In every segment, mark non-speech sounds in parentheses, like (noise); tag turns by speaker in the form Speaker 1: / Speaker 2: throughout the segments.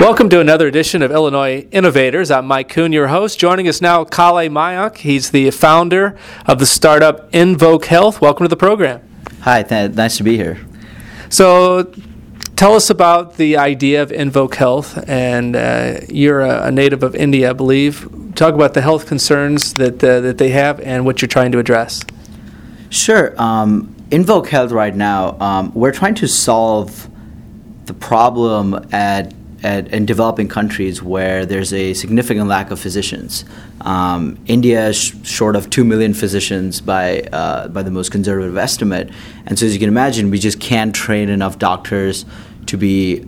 Speaker 1: Welcome to another edition of Illinois Innovators. I'm Mike Kuhn, your host. Joining us now, Kale Mayank. He's the founder of the startup Invoke Health. Welcome to the program.
Speaker 2: Hi, th- nice to be here.
Speaker 1: So, tell us about the idea of Invoke Health. And uh, you're a, a, native of India, I believe. Talk about the health concerns that uh, that they have and what you're trying to address.
Speaker 2: Sure. Um, Invoke Health right now, um, we're trying to solve the problem at at, in developing countries where there's a significant lack of physicians. Um, India is sh- short of 2 million physicians by, uh, by the most conservative estimate. And so, as you can imagine, we just can't train enough doctors to be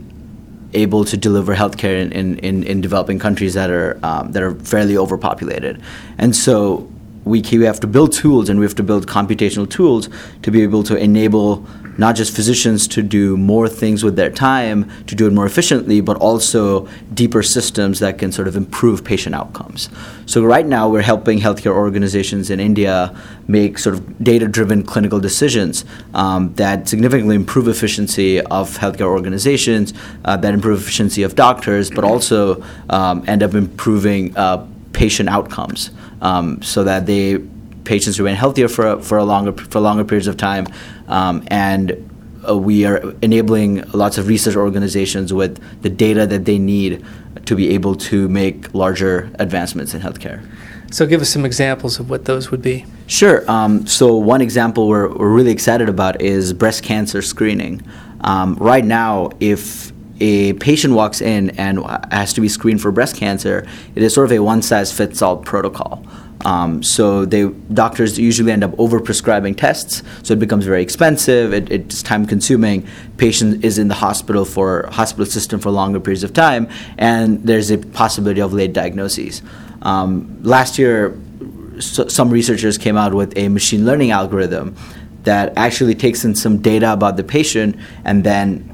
Speaker 2: able to deliver healthcare in, in, in, in developing countries that are, um, that are fairly overpopulated. And so, we, we have to build tools and we have to build computational tools to be able to enable not just physicians to do more things with their time, to do it more efficiently, but also deeper systems that can sort of improve patient outcomes. So, right now, we're helping healthcare organizations in India make sort of data driven clinical decisions um, that significantly improve efficiency of healthcare organizations, uh, that improve efficiency of doctors, but also um, end up improving uh, patient outcomes um, so that they patients remain healthier for, for a longer for longer periods of time, um, and uh, we are enabling lots of research organizations with the data that they need to be able to make larger advancements in healthcare.
Speaker 1: So, give us some examples of what those would be.
Speaker 2: Sure. Um, so, one example we're, we're really excited about is breast cancer screening. Um, right now, if a patient walks in and has to be screened for breast cancer, it is sort of a one size fits all protocol. Um, so they doctors usually end up overprescribing tests, so it becomes very expensive. It, it's time consuming. Patient is in the hospital for hospital system for longer periods of time, and there's a possibility of late diagnoses. Um, last year, so some researchers came out with a machine learning algorithm that actually takes in some data about the patient and then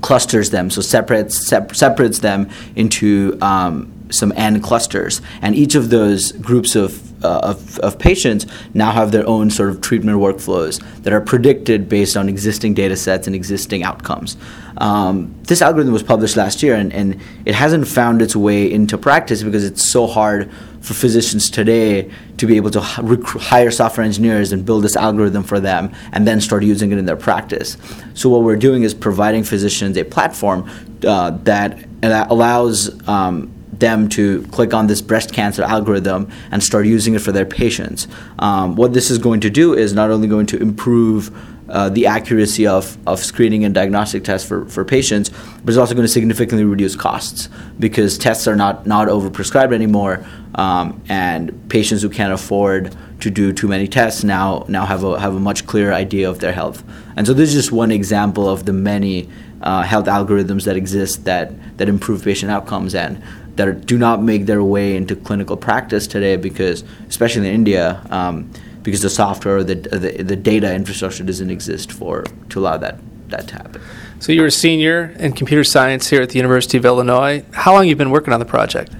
Speaker 2: clusters them, so separates sep- separates them into um, some N clusters, and each of those groups of, uh, of, of, patients now have their own sort of treatment workflows that are predicted based on existing data sets and existing outcomes. Um, this algorithm was published last year, and, and it hasn't found its way into practice because it's so hard for physicians today to be able to hire software engineers and build this algorithm for them and then start using it in their practice. So, what we're doing is providing physicians a platform uh, that, that allows um, them to click on this breast cancer algorithm and start using it for their patients. Um, what this is going to do is not only going to improve uh, the accuracy of, of screening and diagnostic tests for, for patients, but it's also going to significantly reduce costs because tests are not, not overprescribed anymore, um, and patients who can't afford to do too many tests now now have a have a much clearer idea of their health. And so this is just one example of the many uh, health algorithms that exist that that improve patient outcomes and that are, do not make their way into clinical practice today because, especially in India, um, because the software, the, the, the data infrastructure doesn't exist for to allow that that to happen.
Speaker 1: So you're a senior in computer science here at the University of Illinois. How long have you been working on the project?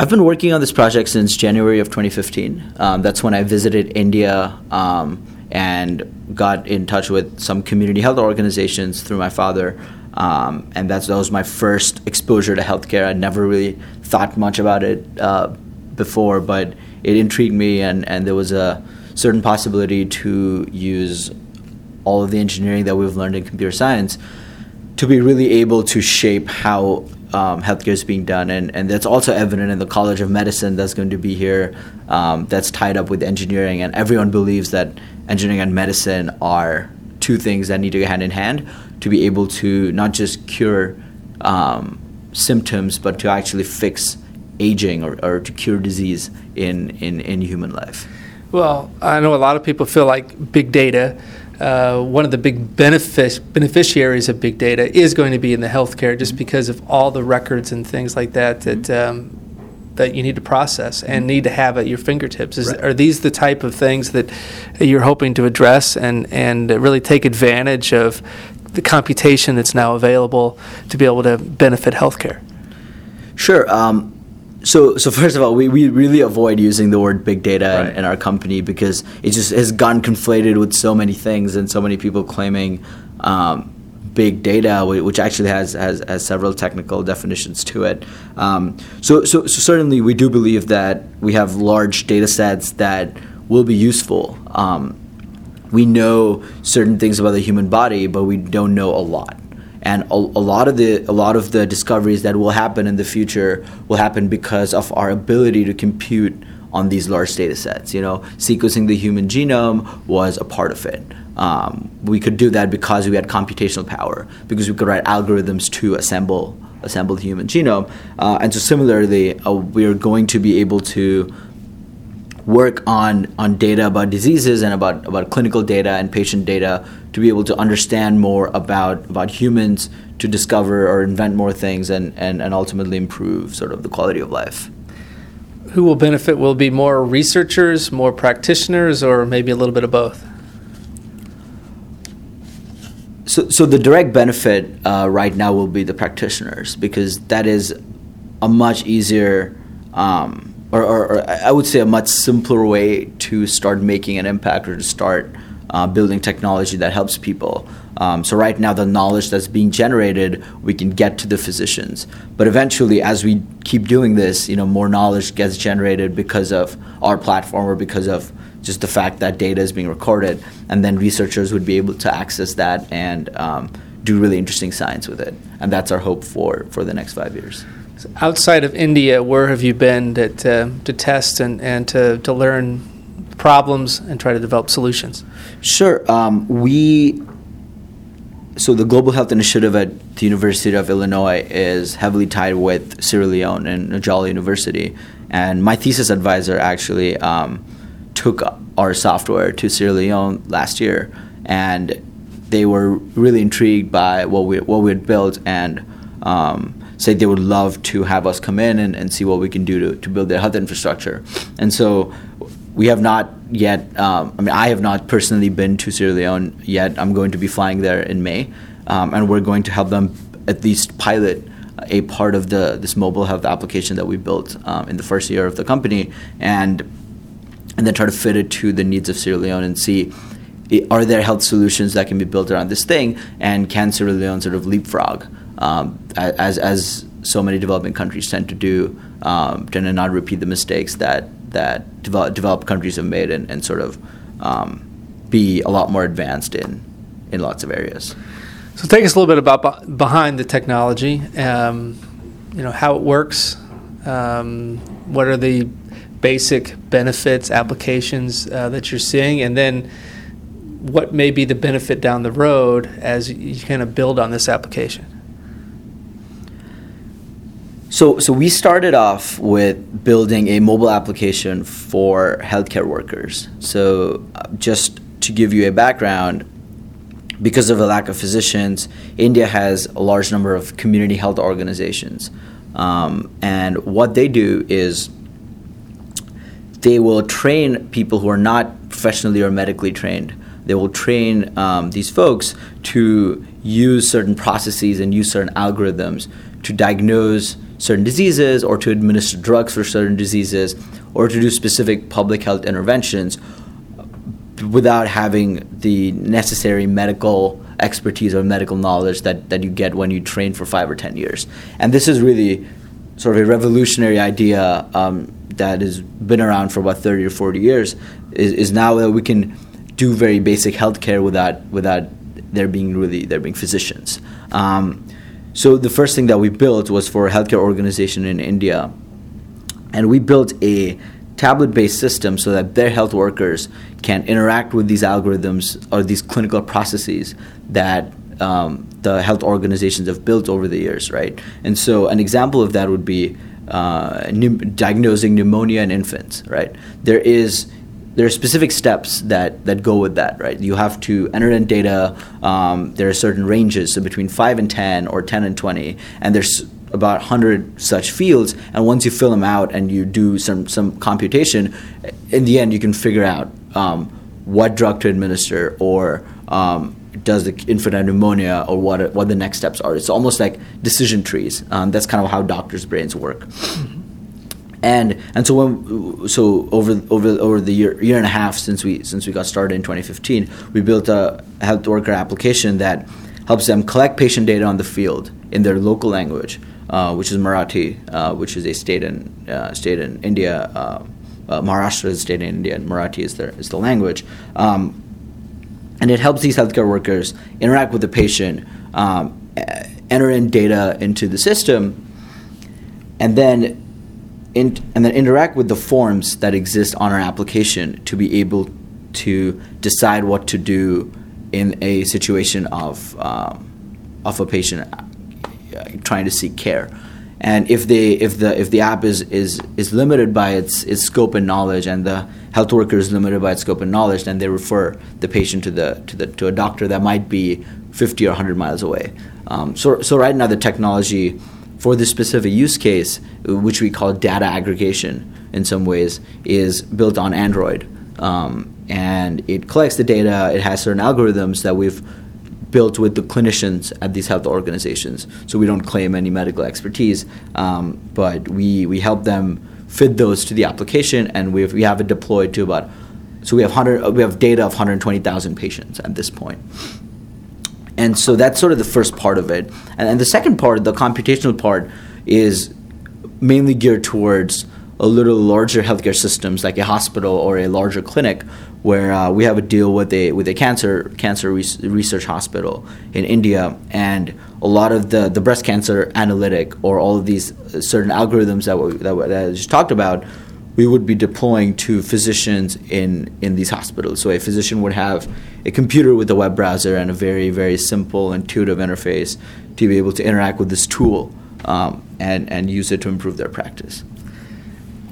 Speaker 2: I've been working on this project since January of 2015. Um, that's when I visited India um, and got in touch with some community health organizations through my father. Um, and that's, that was my first exposure to healthcare. I never really thought much about it uh, before, but it intrigued me, and, and there was a certain possibility to use all of the engineering that we've learned in computer science to be really able to shape how um, healthcare is being done, and, and that's also evident in the College of Medicine that's going to be here. Um, that's tied up with engineering, and everyone believes that engineering and medicine are two things that need to go hand in hand to be able to not just cure um, symptoms, but to actually fix aging or, or to cure disease in, in, in human life.
Speaker 1: Well, I know a lot of people feel like big data. Uh, one of the big benefic- beneficiaries of big data is going to be in the healthcare, just because of all the records and things like that that um, that you need to process and need to have at your fingertips. Is, right. Are these the type of things that you're hoping to address and and really take advantage of the computation that's now available to be able to benefit healthcare?
Speaker 2: Sure. Um, so, so first of all, we, we really avoid using the word big data right. in, in, our company because it just has gotten conflated with so many things and so many people claiming um, big data, which actually has, has, has several technical definitions to it. Um, so, so, so, certainly, we do believe that we have large data sets that will be useful. Um, we know certain things about the human body, but we don't know a lot. And a, a, lot of the a lot of the discoveries that will happen in the future will happen because of our ability to compute on these large data sets. You know, sequencing the human genome was a part of it. Um, we could do that because we had computational power, because we could write algorithms to assemble assemble the human genome. Uh, and so similarly, uh, we are going to be able to work on on data about diseases and about about clinical data and patient data to be able to understand more about about humans to discover or invent more things and and, and ultimately improve sort of the quality of life.
Speaker 1: Who will benefit will be more researchers more practitioners or maybe a little bit of both?
Speaker 2: So, so the direct benefit uh, right now will be the practitioners because that is a much easier um, or, or, or, I would say a much simpler way to start making an impact or to start uh, building technology that helps people. Um, so right now, the knowledge that's being generated, we can get to the physicians. But eventually, as we keep doing this, you know, more knowledge gets generated because of our platform or because of just the fact that data is being recorded, and then researchers would be able to access that and um, do really interesting science with it. And that's our hope for for the next five years.
Speaker 1: Outside of India, where have you been to, to, to test and, and to, to learn problems and try to develop solutions?
Speaker 2: Sure. Um, we so the Global Health Initiative at the University of Illinois is heavily tied with Sierra Leone and Njala University, and my thesis advisor actually um, took our software to Sierra Leone last year, and they were really intrigued by what we what we had built and um, said they would love to have us come in and, and see what we can do to, to build their health infrastructure. And so we have not yet, um, I mean, I have not personally been to Sierra Leone yet. I'm going to be flying there in May, um, and we're going to help them at least pilot a part of the this mobile health application that we built um, in the first year of the company, and and then try to fit it to the needs of Sierra Leone and see are there health solutions that can be built around this thing, and can Sierra Leone sort of leapfrog um, as as so many developing countries tend to do, um, tend to not repeat the mistakes that that develop, developed countries have made, and, and sort of um, be a lot more advanced in in lots of areas.
Speaker 1: So, take us a little bit about behind the technology. Um, you know how it works. Um, what are the basic benefits, applications uh, that you're seeing, and then what may be the benefit down the road as you kind of build on this application?
Speaker 2: So, so we started off with building a mobile application for healthcare workers. So, uh, just to give you a background, because of a lack of physicians, India has a large number of community health organizations. Um, and what they do is they will train people who are not professionally or medically trained. They will train um, these folks to use certain processes and use certain algorithms to diagnose certain diseases or to administer drugs for certain diseases or to do specific public health interventions without having the necessary medical expertise or medical knowledge that, that you get when you train for five or ten years. And this is really sort of a revolutionary idea um, that has been around for about 30 or 40 years, is, is now that we can do very basic healthcare without, without there being really there being physicians. Um, so the first thing that we built was for a healthcare organization in India, and we built a tablet-based system so that their health workers can interact with these algorithms or these clinical processes that um, the health organizations have built over the years, right? And so an example of that would be uh, diagnosing pneumonia in infants, right? There is there are specific steps that, that go with that, right? You have to enter in data. Um, there are certain ranges, so between 5 and 10 or 10 and 20, and there's about 100 such fields. And once you fill them out and you do some, some computation, in the end, you can figure out um, what drug to administer or um, does the infant have pneumonia or what, what the next steps are. It's almost like decision trees. Um, that's kind of how doctors' brains work. Mm-hmm and and so when so over over over the year year and a half since we since we got started in 2015, we built a health worker application that helps them collect patient data on the field in their local language, uh, which is Marathi, uh, which is a state in uh, state in India. Uh, uh, Maharashtra is a state in India, and Marathi is the is the language. Um, and it helps these healthcare workers interact with the patient, um, enter in data into the system, and then in, and then interact with the forms that exist on our application to be able to decide what to do in a situation of um, of a patient uh, trying to seek care. And if they if the if the app is is is limited by its its scope and knowledge, and the health worker is limited by its scope and knowledge, then they refer the patient to the to the to a doctor that might be 50 or 100 miles away. Um, so so right now the technology for this specific use case, which we call data aggregation in some ways, is built on Android. Um, and it collects the data, it has certain algorithms that we've built with the clinicians at these health organizations. So we don't claim any medical expertise, um, but we, we help them fit those to the application, and we have, we have it deployed to about so we have hundred we have data of 120,000 patients at this point. And so that's sort of the first part of it. And, and the second part, the computational part, is mainly geared towards a little larger healthcare systems like a hospital or a larger clinic where uh, we have a deal with a with a cancer cancer research hospital in India and a lot of the, the breast cancer analytic or all of these certain algorithms that, we, that, that I just talked about we would be deploying to physicians in, in these hospitals. So a physician would have a computer with a web browser and a very, very simple, intuitive interface to be able to interact with this tool um, and, and use it to improve their practice.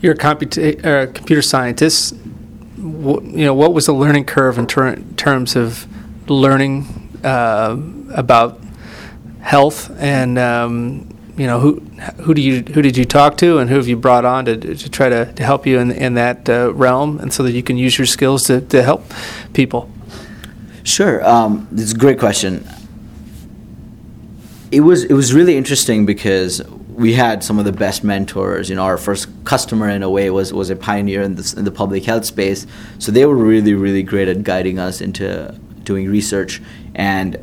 Speaker 1: You're a computa- uh, computer scientist. you know, what was the learning curve in ter- terms of learning uh, about health and um, you know who who do you who did you talk to and who have you brought on to, to try to, to help you in in that uh, realm and so that you can use your skills to, to help people
Speaker 2: sure um, it's a great question it was it was really interesting because we had some of the best mentors. You know, our first customer in a way was was a pioneer in the in the public health space. So they were really really great at guiding us into doing research, and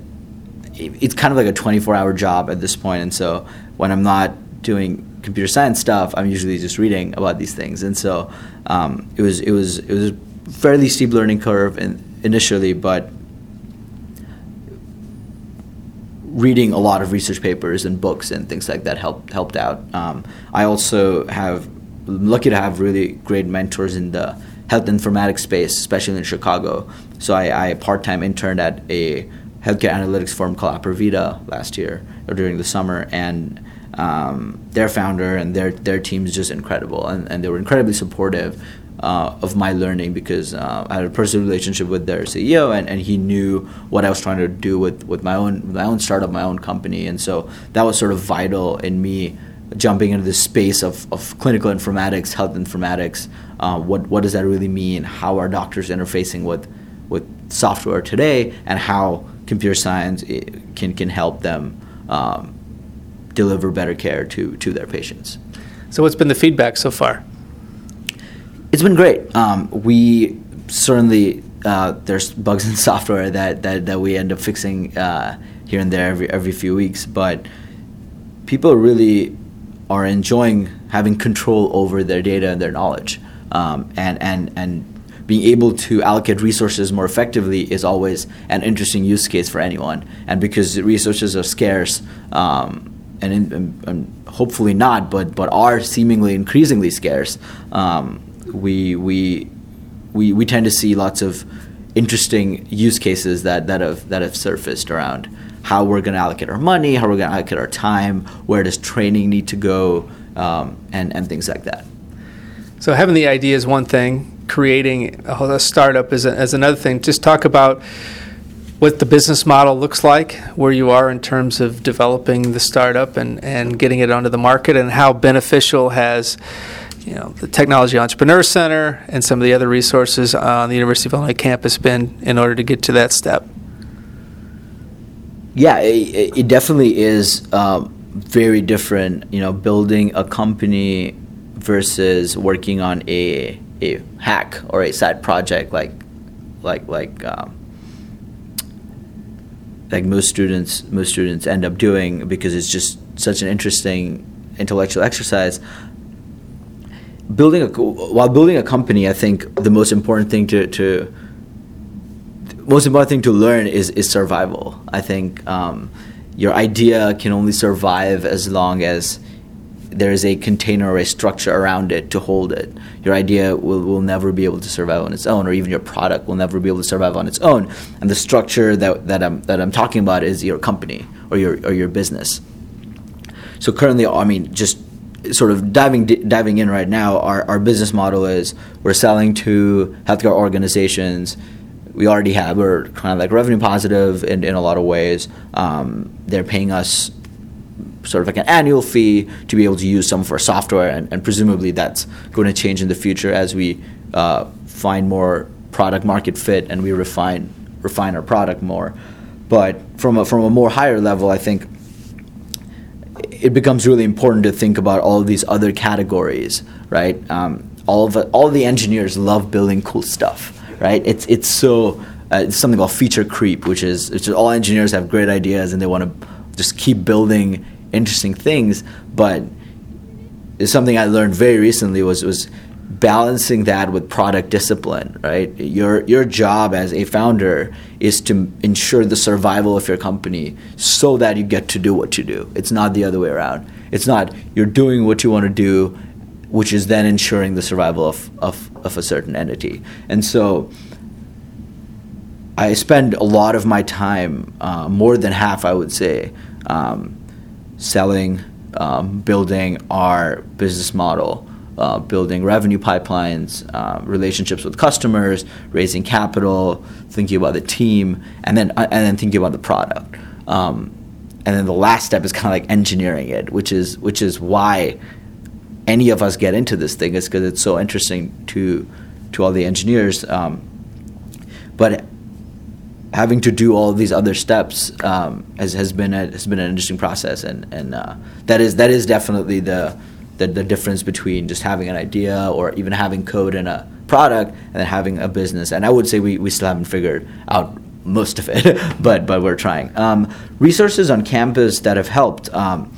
Speaker 2: it's kind of like a 24 hour job at this point. And so when I'm not doing computer science stuff, I'm usually just reading about these things. And so um, it was it was it was a fairly steep learning curve in, initially, but reading a lot of research papers and books and things like that helped helped out. Um, I also have I'm lucky to have really great mentors in the health informatics space, especially in Chicago. So I, I part time interned at a healthcare analytics firm called Apervita last year or during the summer, and um, their founder and their their team is just incredible, and, and they were incredibly supportive uh, of my learning because uh, I had a personal relationship with their CEO, and, and he knew what I was trying to do with, with my own my own startup, my own company, and so that was sort of vital in me jumping into this space of, of clinical informatics, health informatics. Uh, what what does that really mean? How are doctors interfacing with with software today, and how computer science eh, can can help them um, deliver better care to to their patients.
Speaker 1: So, what's been the feedback so far?
Speaker 2: It's been great. Um, we certainly uh, there's bugs (laughs) in software that, that, that we end up fixing uh, here and there every every few weeks, but people really are enjoying having control over their data and their knowledge, um, and and and being able to allocate resources more effectively is always an interesting use case for anyone. And because resources are scarce, um, and, in, and, hopefully not, but but are seemingly increasingly scarce, um, we we we we tend to see lots of interesting use cases that that have that have surfaced around how we're going to allocate our money, how we're going to allocate our time, where does training need to go, um, and and things like that.
Speaker 1: So having the idea is one thing creating a, startup is, a, another thing. Just talk about what the business model looks like, where you are in terms of developing the startup and, and getting it onto the market, and how beneficial has you know the Technology Entrepreneur Center and some of the other resources on the University of Illinois campus been in order to get to that step.
Speaker 2: Yeah, it, it definitely is um, very different. You know, building a company versus working on a a hack or a side project like like like um, like most students most students end up doing because it's just such an interesting intellectual exercise. Building a while building a company i think the most important thing to, to most important thing to learn is is survival. I think um, your idea can only survive as long as there is a container or a structure around it to hold it. Your idea will, will never be able to survive on its own, or even your product will never be able to survive on its own. And the structure that, that, I'm, that I'm talking about is your company or your, or your business. So currently, I mean, just sort of diving diving in right now, our, our business model is we're selling to healthcare organizations. We already have we're kind of like revenue positive in, in a lot of ways. Um, they're paying us sort of like an annual fee to be able to use some of our software, and, and presumably that's going to change in the future as we uh, find more product market fit and we refine refine our product more. But from a, from a more higher level, I think it becomes really important to think about all of these other categories, right? Um, all of it, all of the engineers love building cool stuff, right? It's it's so uh, it's something called feature creep, which is, which is all engineers have great ideas and they want to just keep building interesting things. But something I learned very recently was was balancing that with product discipline. Right, your your job as a founder is to ensure the survival of your company so that you get to do what you do. It's not the other way around. It's not you're doing what you want to do, which is then ensuring the survival of of, of a certain entity. And so. I spend a lot of my time, uh, more than half, I would say, um, selling, um, building our business model, uh, building revenue pipelines, uh, relationships with customers, raising capital, thinking about the team, and then uh, and then thinking about the product. Um, and then the last step is kind of like engineering it, which is which is why any of us get into this thing is because it's so interesting to to all the engineers. Um, but having to do all these other steps um, has, has been a, has been an interesting process, and and uh, that is that is definitely the, the, the difference between just having an idea or even having code in a product and then having a business. And I would say we, we still haven't figured out most of it, (laughs) but but we're trying. Um, resources on campus that have helped. Um,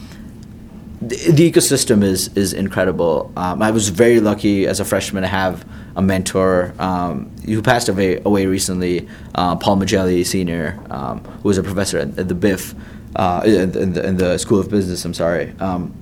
Speaker 2: the, the, ecosystem is is incredible. Um, I was very lucky as a freshman to have a mentor um, who passed away, away recently, uh, Paul Magelli Sr., um, who was a professor at, at the BIF, uh, in, the, in, the, School of Business, I'm sorry. Um,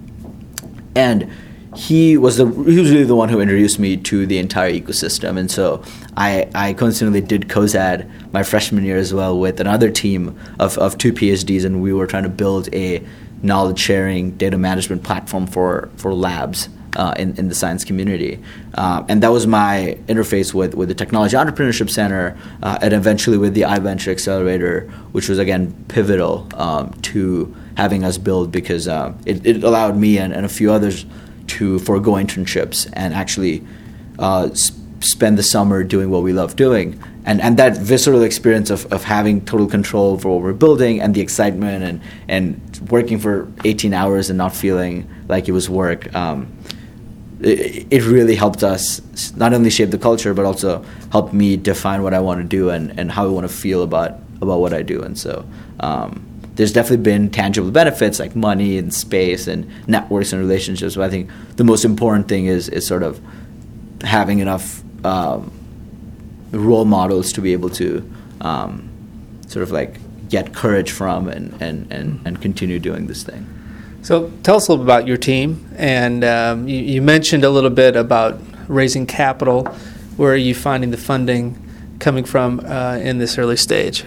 Speaker 2: and he was the he was really the one who introduced me to the entire ecosystem, and so I I coincidentally did Cozad my freshman year as well with another team of, of two PhDs, and we were trying to build a knowledge sharing data management platform for for labs uh, in, in the science community. Uh, and that was my interface with, with the Technology Entrepreneurship Center uh, and eventually with the iVenture Accelerator, which was again pivotal um, to having us build because uh, it, it, allowed me and, and, a few others to forego internships and actually uh, sp- spend the summer doing what we love doing. And, and that visceral experience of, of having total control over what we're building and the excitement and, and working for 18 hours and not feeling like it was work. Um, it, it really helped us not only shape the culture but also help me define what I want to do and, and how I want to feel about about what I do and so um, there's definitely been tangible benefits like money and space and networks and relationships but I think the most important thing is is sort of having enough um, role models to be able to um, sort of like get courage from and, and, and, and continue doing this thing.
Speaker 1: So tell us a little about your team, and um, you, you, mentioned a little bit about raising capital. Where are you finding the funding coming from uh, in this early stage?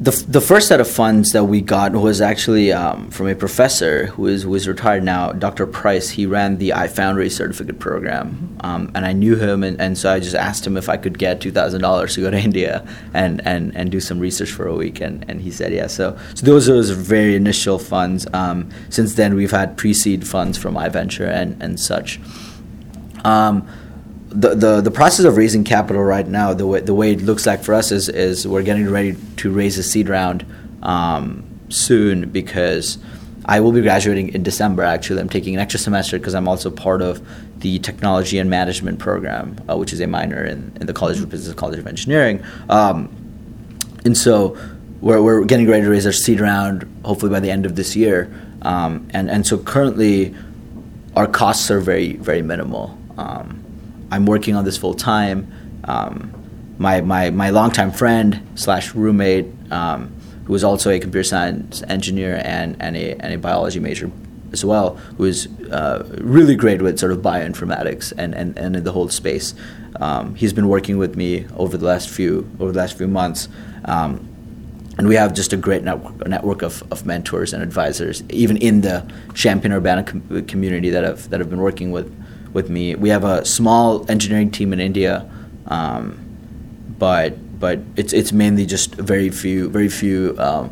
Speaker 2: The, the first set of funds that we got was actually um, from a professor who is who is retired now, Dr. Price. He ran the iFoundry certificate program, um, and I knew him, and, and so I just asked him if I could get two thousand dollars to go to (laughs) India and, and, and do some research for a week, and, and he said yes. So so those are those very initial funds. Um, since then, we've had pre-seed funds from iVenture and and such. Um, the, the the process of raising capital right now, the way the way it looks like for us is is we're getting ready to raise a seed round um, soon because I will be graduating in December. Actually, I'm taking an extra semester because I'm also part of the Technology and Management program, uh, which is a minor in, in the College of Business, College of Engineering. Um, and so we're, we're getting ready to raise our seed round, hopefully by the end of this year. Um, and, and so currently, our costs are very, very minimal. Um, I'm working on this full time. Um, my, my, my longtime friend slash roommate, um, also a computer science engineer and, and, a, and a biology major as well, who is uh, really great with sort of bioinformatics and, and, and the whole space. Um, he's been working with me over the last few over the last few months. Um, and we have just a great network, network of, of mentors and advisors, even in the Champaign Urbana com- community that have that have been working with with me. We have a small engineering team in India, um, but but it's it's mainly just very few very few um,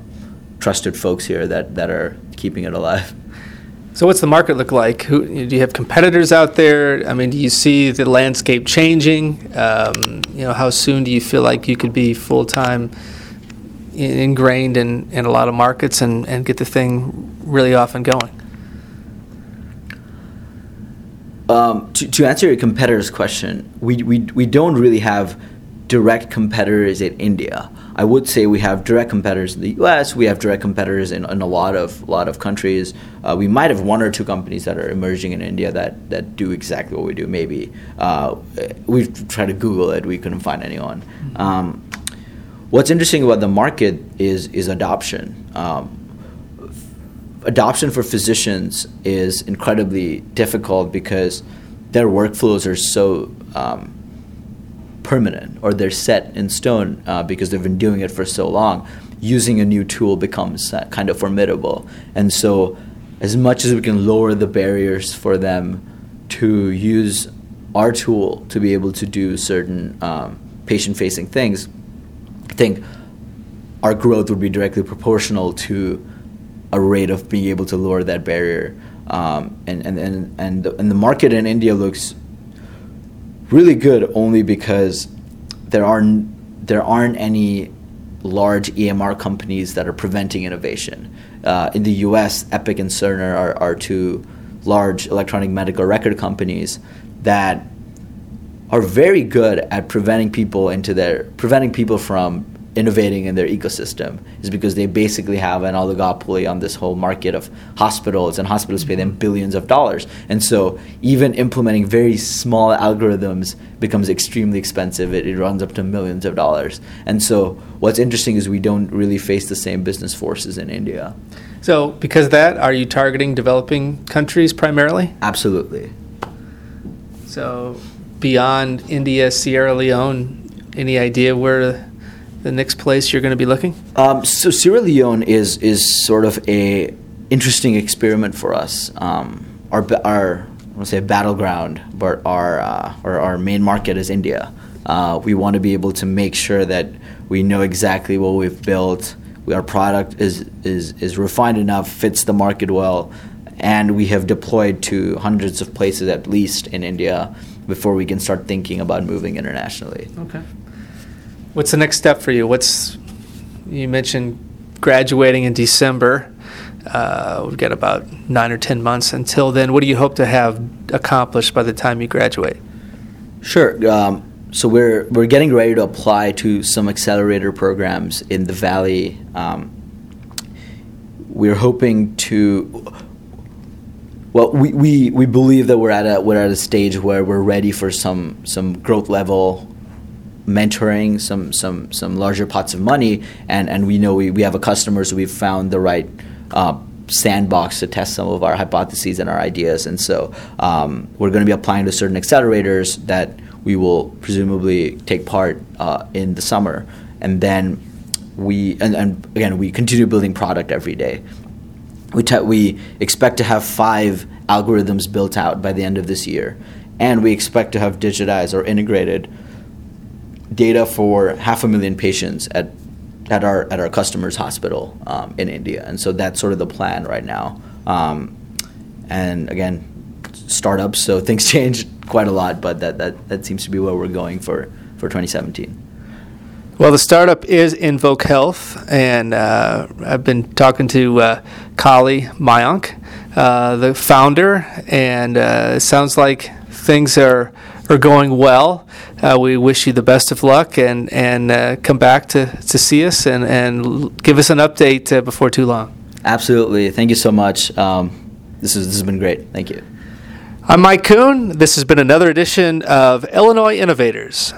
Speaker 2: trusted folks here that that are keeping it alive.
Speaker 1: So, what's the market look like? Who, do you have competitors out there? I mean, do you see the landscape changing? Um, you know, how soon do you feel like you could be full time? ingrained in, in a lot of markets and, and get the thing really off and going?
Speaker 2: Um, to, to answer your competitor's question, we, we, we don't really have direct competitors in India. I would say we have direct competitors in the U.S. We have direct competitors in, in a lot of lot of countries. Uh, we might have one or two companies that are emerging in India that, that do exactly what we do. Maybe uh, we've tried to Google it. We couldn't find anyone. Mm-hmm. Um, what's interesting about the market is is adoption. Um, adoption for physicians is incredibly difficult because their workflows are so um, permanent or they're set in stone uh, because they've been doing it for so long. Using a new tool becomes uh, kind of formidable, and so as much as we can lower the barriers for them to use our tool to be able to do certain um, patient-facing things, I think our growth would be directly proportional to a rate of being able to lower that barrier. Um, and, and, and, and, the, and the market in India looks really good only because there aren't, there aren't any large EMR companies that are preventing innovation. Uh, in the US, Epic and Cerner are, are two large electronic medical record companies that are very good at preventing people into their preventing people from innovating in their ecosystem is because they basically have an oligopoly on this whole market of hospitals and hospitals pay them billions of dollars. And so even implementing very small algorithms becomes extremely expensive. It, it runs up to millions of dollars. And so what's interesting is we don't really face the same business forces in india.
Speaker 1: So because of that are you targeting developing countries primarily?
Speaker 2: Absolutely.
Speaker 1: So beyond India, Sierra Leone, any idea where the next place you're going to be looking?
Speaker 2: Um, so Sierra Leone is is sort of a interesting experiment for us. Um, our our I want to say battleground, but our uh, our, our main market is India. Uh, we want to be able to make sure that we know exactly what we've built. Our product is is is refined enough, fits the market well, and we have deployed to hundreds of places at least in India before we can start thinking about moving internationally.
Speaker 1: Okay. What's the next step for you? What's you mentioned graduating in December. Uh, we've got about nine or ten months until then. What do you hope to have accomplished by the time you graduate?
Speaker 2: Sure. Um, so we're we're getting ready to apply to some accelerator programs in the valley. Um, we're hoping to well, we, we, we believe that we're at a we're at a stage where we're ready for some some growth level mentoring, some some some larger pots of money, and, and we know we, we have a customer, so we've found the right uh, sandbox to test some of our hypotheses and our ideas. And so um, we're going to be applying to certain accelerators that we will presumably take part uh, in the summer, and then we and, and again we continue building product every day we, te- we expect to have five algorithms built out by the end of this year. And we expect to have digitized or integrated data for half a million patients at, at, our, at our customer's hospital um, in India. And so that's sort of the plan right now. Um, and again, startups, so (laughs) things change quite a lot, but that, that, that seems to be where we're going for, for 2017.
Speaker 1: Well, the startup is Invoke Health, and uh, I've been talking to uh, Kali Mayank, uh, the founder, and uh, it sounds like things are are going well. Uh, we wish you the best of luck, and and uh, come back to, to see us and and give us an update uh, before too long.
Speaker 2: Absolutely. Thank you so much. Um, this is this has been great. Thank you.
Speaker 1: I'm Mike Kuhn. This has been another edition of Illinois Innovators.